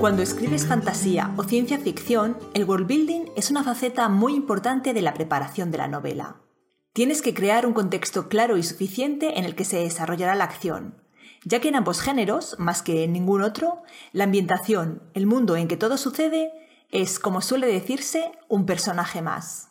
Cuando escribes fantasía o ciencia ficción, el world building es una faceta muy importante de la preparación de la novela. Tienes que crear un contexto claro y suficiente en el que se desarrollará la acción, ya que en ambos géneros, más que en ningún otro, la ambientación, el mundo en que todo sucede, es, como suele decirse, un personaje más.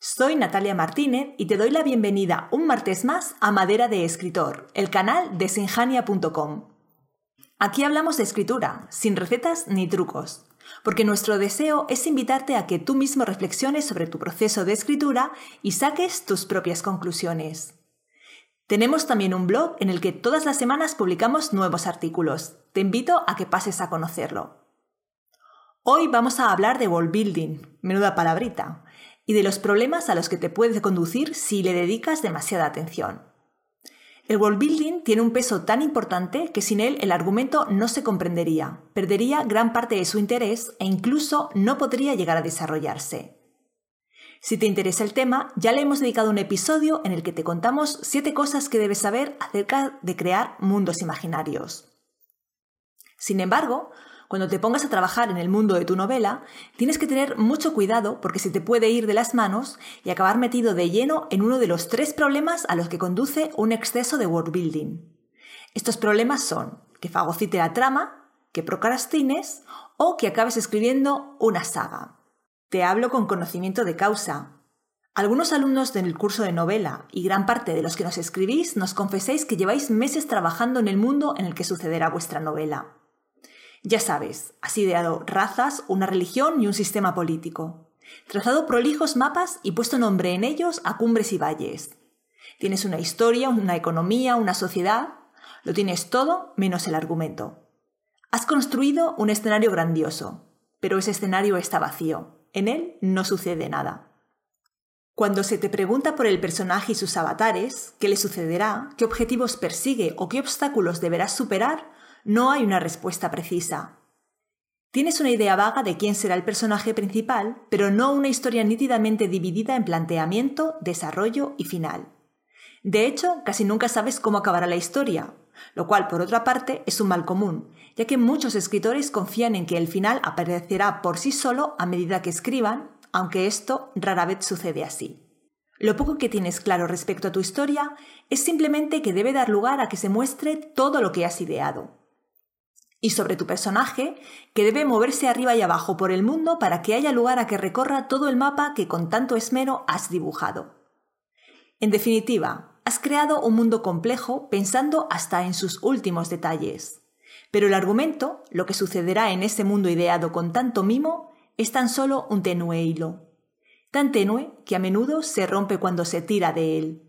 Soy Natalia Martínez y te doy la bienvenida un martes más a Madera de Escritor, el canal de sinjania.com. Aquí hablamos de escritura, sin recetas ni trucos, porque nuestro deseo es invitarte a que tú mismo reflexiones sobre tu proceso de escritura y saques tus propias conclusiones. Tenemos también un blog en el que todas las semanas publicamos nuevos artículos. Te invito a que pases a conocerlo. Hoy vamos a hablar de world building, menuda palabrita, y de los problemas a los que te puede conducir si le dedicas demasiada atención. El world building tiene un peso tan importante que sin él el argumento no se comprendería, perdería gran parte de su interés e incluso no podría llegar a desarrollarse. Si te interesa el tema, ya le hemos dedicado un episodio en el que te contamos 7 cosas que debes saber acerca de crear mundos imaginarios. Sin embargo, cuando te pongas a trabajar en el mundo de tu novela, tienes que tener mucho cuidado porque se te puede ir de las manos y acabar metido de lleno en uno de los tres problemas a los que conduce un exceso de world building. Estos problemas son que fagocite la trama, que procrastines o que acabes escribiendo una saga. Te hablo con conocimiento de causa. Algunos alumnos del curso de novela y gran parte de los que nos escribís nos confeséis que lleváis meses trabajando en el mundo en el que sucederá vuestra novela. Ya sabes, has ideado razas, una religión y un sistema político. Trazado prolijos mapas y puesto nombre en ellos a cumbres y valles. Tienes una historia, una economía, una sociedad. Lo tienes todo menos el argumento. Has construido un escenario grandioso, pero ese escenario está vacío. En él no sucede nada. Cuando se te pregunta por el personaje y sus avatares, qué le sucederá, qué objetivos persigue o qué obstáculos deberás superar, no hay una respuesta precisa. Tienes una idea vaga de quién será el personaje principal, pero no una historia nítidamente dividida en planteamiento, desarrollo y final. De hecho, casi nunca sabes cómo acabará la historia, lo cual, por otra parte, es un mal común, ya que muchos escritores confían en que el final aparecerá por sí solo a medida que escriban, aunque esto rara vez sucede así. Lo poco que tienes claro respecto a tu historia es simplemente que debe dar lugar a que se muestre todo lo que has ideado y sobre tu personaje, que debe moverse arriba y abajo por el mundo para que haya lugar a que recorra todo el mapa que con tanto esmero has dibujado. En definitiva, has creado un mundo complejo pensando hasta en sus últimos detalles. Pero el argumento, lo que sucederá en ese mundo ideado con tanto mimo, es tan solo un tenue hilo. Tan tenue que a menudo se rompe cuando se tira de él.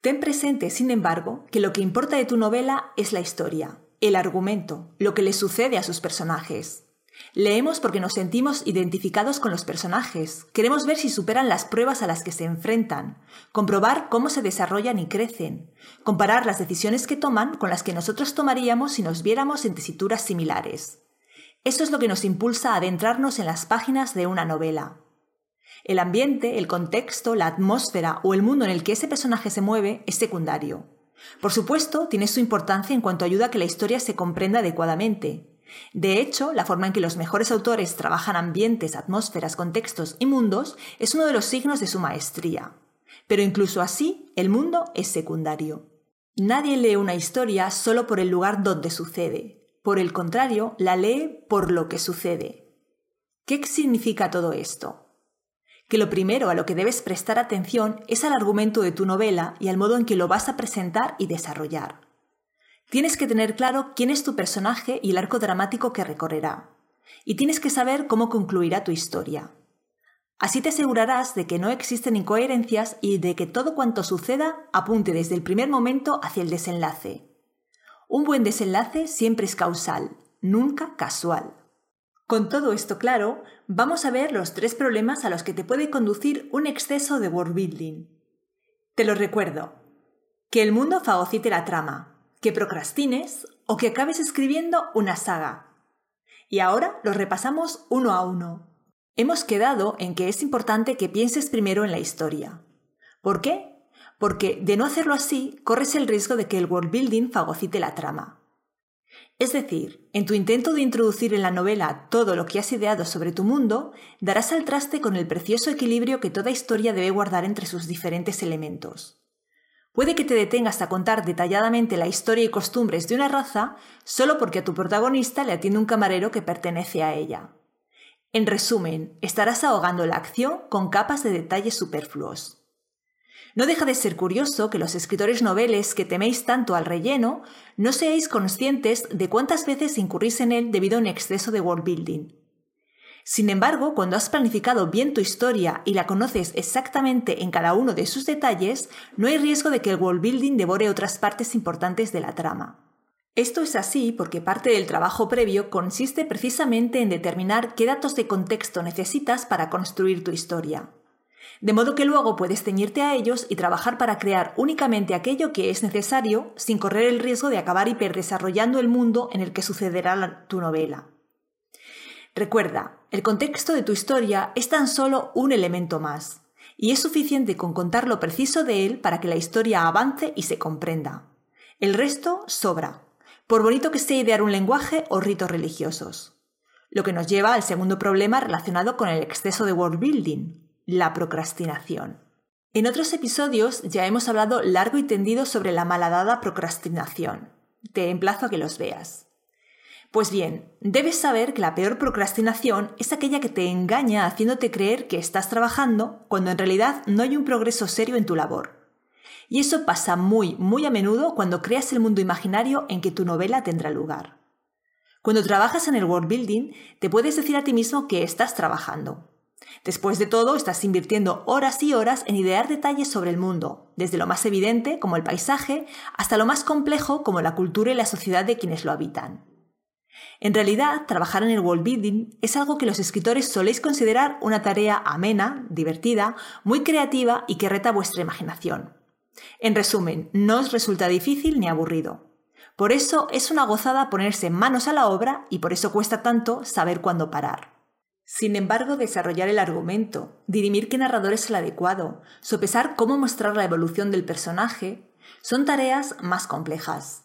Ten presente, sin embargo, que lo que importa de tu novela es la historia, el argumento, lo que le sucede a sus personajes. Leemos porque nos sentimos identificados con los personajes, queremos ver si superan las pruebas a las que se enfrentan, comprobar cómo se desarrollan y crecen, comparar las decisiones que toman con las que nosotros tomaríamos si nos viéramos en tesituras similares. Eso es lo que nos impulsa a adentrarnos en las páginas de una novela. El ambiente, el contexto, la atmósfera o el mundo en el que ese personaje se mueve es secundario. Por supuesto, tiene su importancia en cuanto ayuda a que la historia se comprenda adecuadamente. De hecho, la forma en que los mejores autores trabajan ambientes, atmósferas, contextos y mundos es uno de los signos de su maestría. Pero incluso así, el mundo es secundario. Nadie lee una historia solo por el lugar donde sucede. Por el contrario, la lee por lo que sucede. ¿Qué significa todo esto? Que lo primero a lo que debes prestar atención es al argumento de tu novela y al modo en que lo vas a presentar y desarrollar. Tienes que tener claro quién es tu personaje y el arco dramático que recorrerá. Y tienes que saber cómo concluirá tu historia. Así te asegurarás de que no existen incoherencias y de que todo cuanto suceda apunte desde el primer momento hacia el desenlace. Un buen desenlace siempre es causal, nunca casual. Con todo esto claro, vamos a ver los tres problemas a los que te puede conducir un exceso de world building. Te lo recuerdo. Que el mundo fagocite la trama, que procrastines o que acabes escribiendo una saga. Y ahora los repasamos uno a uno. Hemos quedado en que es importante que pienses primero en la historia. ¿Por qué? Porque de no hacerlo así, corres el riesgo de que el world building fagocite la trama. Es decir, en tu intento de introducir en la novela todo lo que has ideado sobre tu mundo, darás al traste con el precioso equilibrio que toda historia debe guardar entre sus diferentes elementos. Puede que te detengas a contar detalladamente la historia y costumbres de una raza solo porque a tu protagonista le atiende un camarero que pertenece a ella. En resumen, estarás ahogando la acción con capas de detalles superfluos. No deja de ser curioso que los escritores noveles que teméis tanto al relleno no seáis conscientes de cuántas veces incurrís en él debido a un exceso de world building. Sin embargo, cuando has planificado bien tu historia y la conoces exactamente en cada uno de sus detalles, no hay riesgo de que el world building devore otras partes importantes de la trama. Esto es así porque parte del trabajo previo consiste precisamente en determinar qué datos de contexto necesitas para construir tu historia de modo que luego puedes ceñirte a ellos y trabajar para crear únicamente aquello que es necesario sin correr el riesgo de acabar hiperdesarrollando el mundo en el que sucederá tu novela. Recuerda, el contexto de tu historia es tan solo un elemento más, y es suficiente con contar lo preciso de él para que la historia avance y se comprenda. El resto sobra, por bonito que sea idear un lenguaje o ritos religiosos. Lo que nos lleva al segundo problema relacionado con el exceso de world building, la procrastinación. En otros episodios ya hemos hablado largo y tendido sobre la malhadada procrastinación. Te emplazo a que los veas. Pues bien, debes saber que la peor procrastinación es aquella que te engaña haciéndote creer que estás trabajando cuando en realidad no hay un progreso serio en tu labor. Y eso pasa muy, muy a menudo cuando creas el mundo imaginario en que tu novela tendrá lugar. Cuando trabajas en el world building, te puedes decir a ti mismo que estás trabajando, Después de todo, estás invirtiendo horas y horas en idear detalles sobre el mundo, desde lo más evidente, como el paisaje, hasta lo más complejo, como la cultura y la sociedad de quienes lo habitan. En realidad, trabajar en el world building es algo que los escritores soléis considerar una tarea amena, divertida, muy creativa y que reta vuestra imaginación. En resumen, no os resulta difícil ni aburrido. Por eso es una gozada ponerse manos a la obra y por eso cuesta tanto saber cuándo parar. Sin embargo, desarrollar el argumento, dirimir qué narrador es el adecuado, sopesar cómo mostrar la evolución del personaje, son tareas más complejas.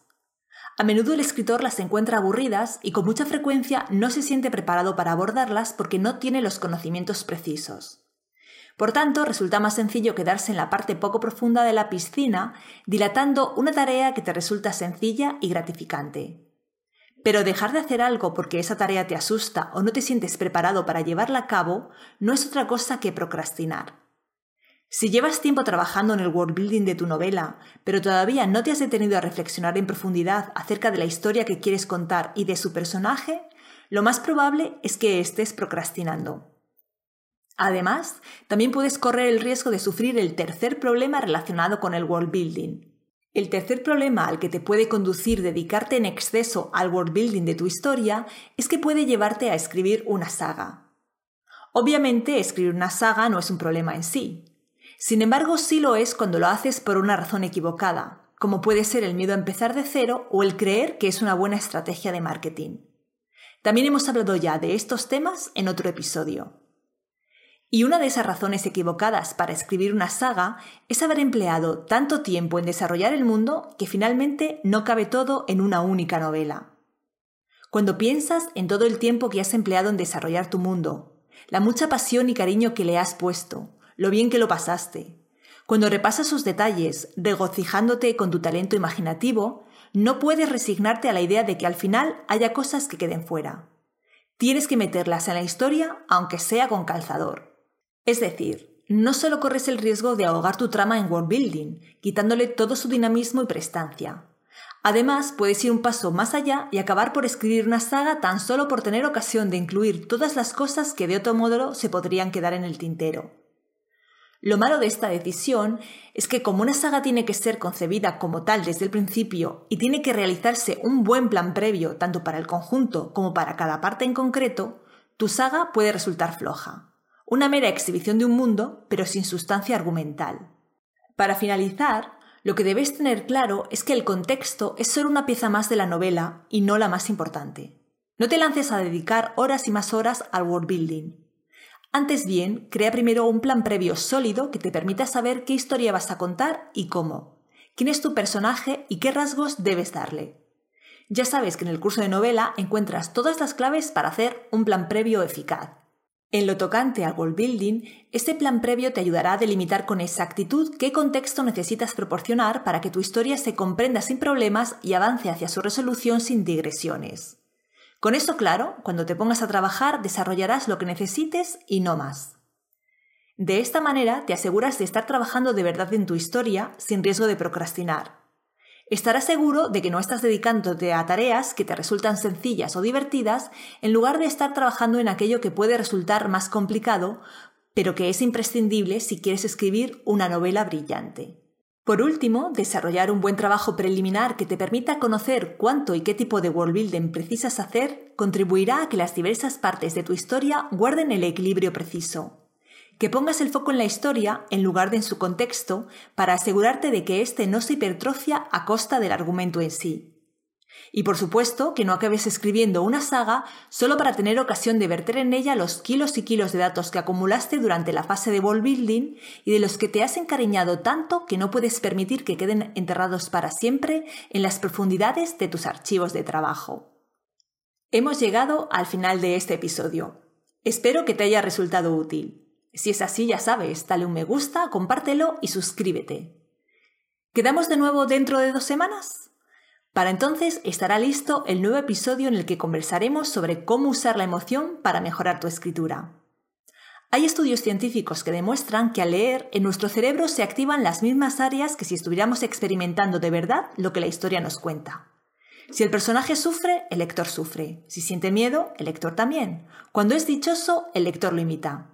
A menudo el escritor las encuentra aburridas y con mucha frecuencia no se siente preparado para abordarlas porque no tiene los conocimientos precisos. Por tanto, resulta más sencillo quedarse en la parte poco profunda de la piscina, dilatando una tarea que te resulta sencilla y gratificante. Pero dejar de hacer algo porque esa tarea te asusta o no te sientes preparado para llevarla a cabo no es otra cosa que procrastinar. Si llevas tiempo trabajando en el world building de tu novela, pero todavía no te has detenido a reflexionar en profundidad acerca de la historia que quieres contar y de su personaje, lo más probable es que estés procrastinando. Además, también puedes correr el riesgo de sufrir el tercer problema relacionado con el world building, el tercer problema al que te puede conducir dedicarte en exceso al world building de tu historia es que puede llevarte a escribir una saga. Obviamente, escribir una saga no es un problema en sí. Sin embargo, sí lo es cuando lo haces por una razón equivocada, como puede ser el miedo a empezar de cero o el creer que es una buena estrategia de marketing. También hemos hablado ya de estos temas en otro episodio. Y una de esas razones equivocadas para escribir una saga es haber empleado tanto tiempo en desarrollar el mundo que finalmente no cabe todo en una única novela. Cuando piensas en todo el tiempo que has empleado en desarrollar tu mundo, la mucha pasión y cariño que le has puesto, lo bien que lo pasaste, cuando repasas sus detalles, regocijándote con tu talento imaginativo, no puedes resignarte a la idea de que al final haya cosas que queden fuera. Tienes que meterlas en la historia aunque sea con calzador. Es decir, no solo corres el riesgo de ahogar tu trama en world building, quitándole todo su dinamismo y prestancia. Además, puedes ir un paso más allá y acabar por escribir una saga tan solo por tener ocasión de incluir todas las cosas que de otro modo se podrían quedar en el tintero. Lo malo de esta decisión es que como una saga tiene que ser concebida como tal desde el principio y tiene que realizarse un buen plan previo tanto para el conjunto como para cada parte en concreto, tu saga puede resultar floja una mera exhibición de un mundo, pero sin sustancia argumental. Para finalizar, lo que debes tener claro es que el contexto es solo una pieza más de la novela y no la más importante. No te lances a dedicar horas y más horas al world building. Antes bien, crea primero un plan previo sólido que te permita saber qué historia vas a contar y cómo, quién es tu personaje y qué rasgos debes darle. Ya sabes que en el curso de novela encuentras todas las claves para hacer un plan previo eficaz. En lo tocante al world building, este plan previo te ayudará a delimitar con exactitud qué contexto necesitas proporcionar para que tu historia se comprenda sin problemas y avance hacia su resolución sin digresiones. Con esto claro, cuando te pongas a trabajar desarrollarás lo que necesites y no más. De esta manera te aseguras de estar trabajando de verdad en tu historia sin riesgo de procrastinar estarás seguro de que no estás dedicándote a tareas que te resultan sencillas o divertidas en lugar de estar trabajando en aquello que puede resultar más complicado, pero que es imprescindible si quieres escribir una novela brillante. Por último, desarrollar un buen trabajo preliminar que te permita conocer cuánto y qué tipo de worldbuilding precisas hacer contribuirá a que las diversas partes de tu historia guarden el equilibrio preciso que pongas el foco en la historia en lugar de en su contexto para asegurarte de que éste no se hipertrofia a costa del argumento en sí. Y por supuesto que no acabes escribiendo una saga solo para tener ocasión de verter en ella los kilos y kilos de datos que acumulaste durante la fase de wall building y de los que te has encariñado tanto que no puedes permitir que queden enterrados para siempre en las profundidades de tus archivos de trabajo. Hemos llegado al final de este episodio. Espero que te haya resultado útil. Si es así, ya sabes, dale un me gusta, compártelo y suscríbete. ¿Quedamos de nuevo dentro de dos semanas? Para entonces estará listo el nuevo episodio en el que conversaremos sobre cómo usar la emoción para mejorar tu escritura. Hay estudios científicos que demuestran que al leer en nuestro cerebro se activan las mismas áreas que si estuviéramos experimentando de verdad lo que la historia nos cuenta. Si el personaje sufre, el lector sufre. Si siente miedo, el lector también. Cuando es dichoso, el lector lo imita.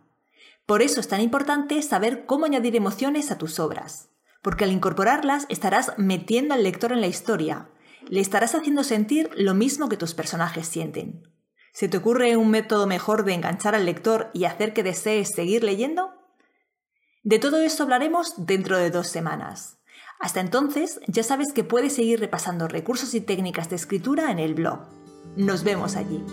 Por eso es tan importante saber cómo añadir emociones a tus obras, porque al incorporarlas estarás metiendo al lector en la historia, le estarás haciendo sentir lo mismo que tus personajes sienten. ¿Se te ocurre un método mejor de enganchar al lector y hacer que desees seguir leyendo? De todo esto hablaremos dentro de dos semanas. Hasta entonces ya sabes que puedes seguir repasando recursos y técnicas de escritura en el blog. Nos vemos allí.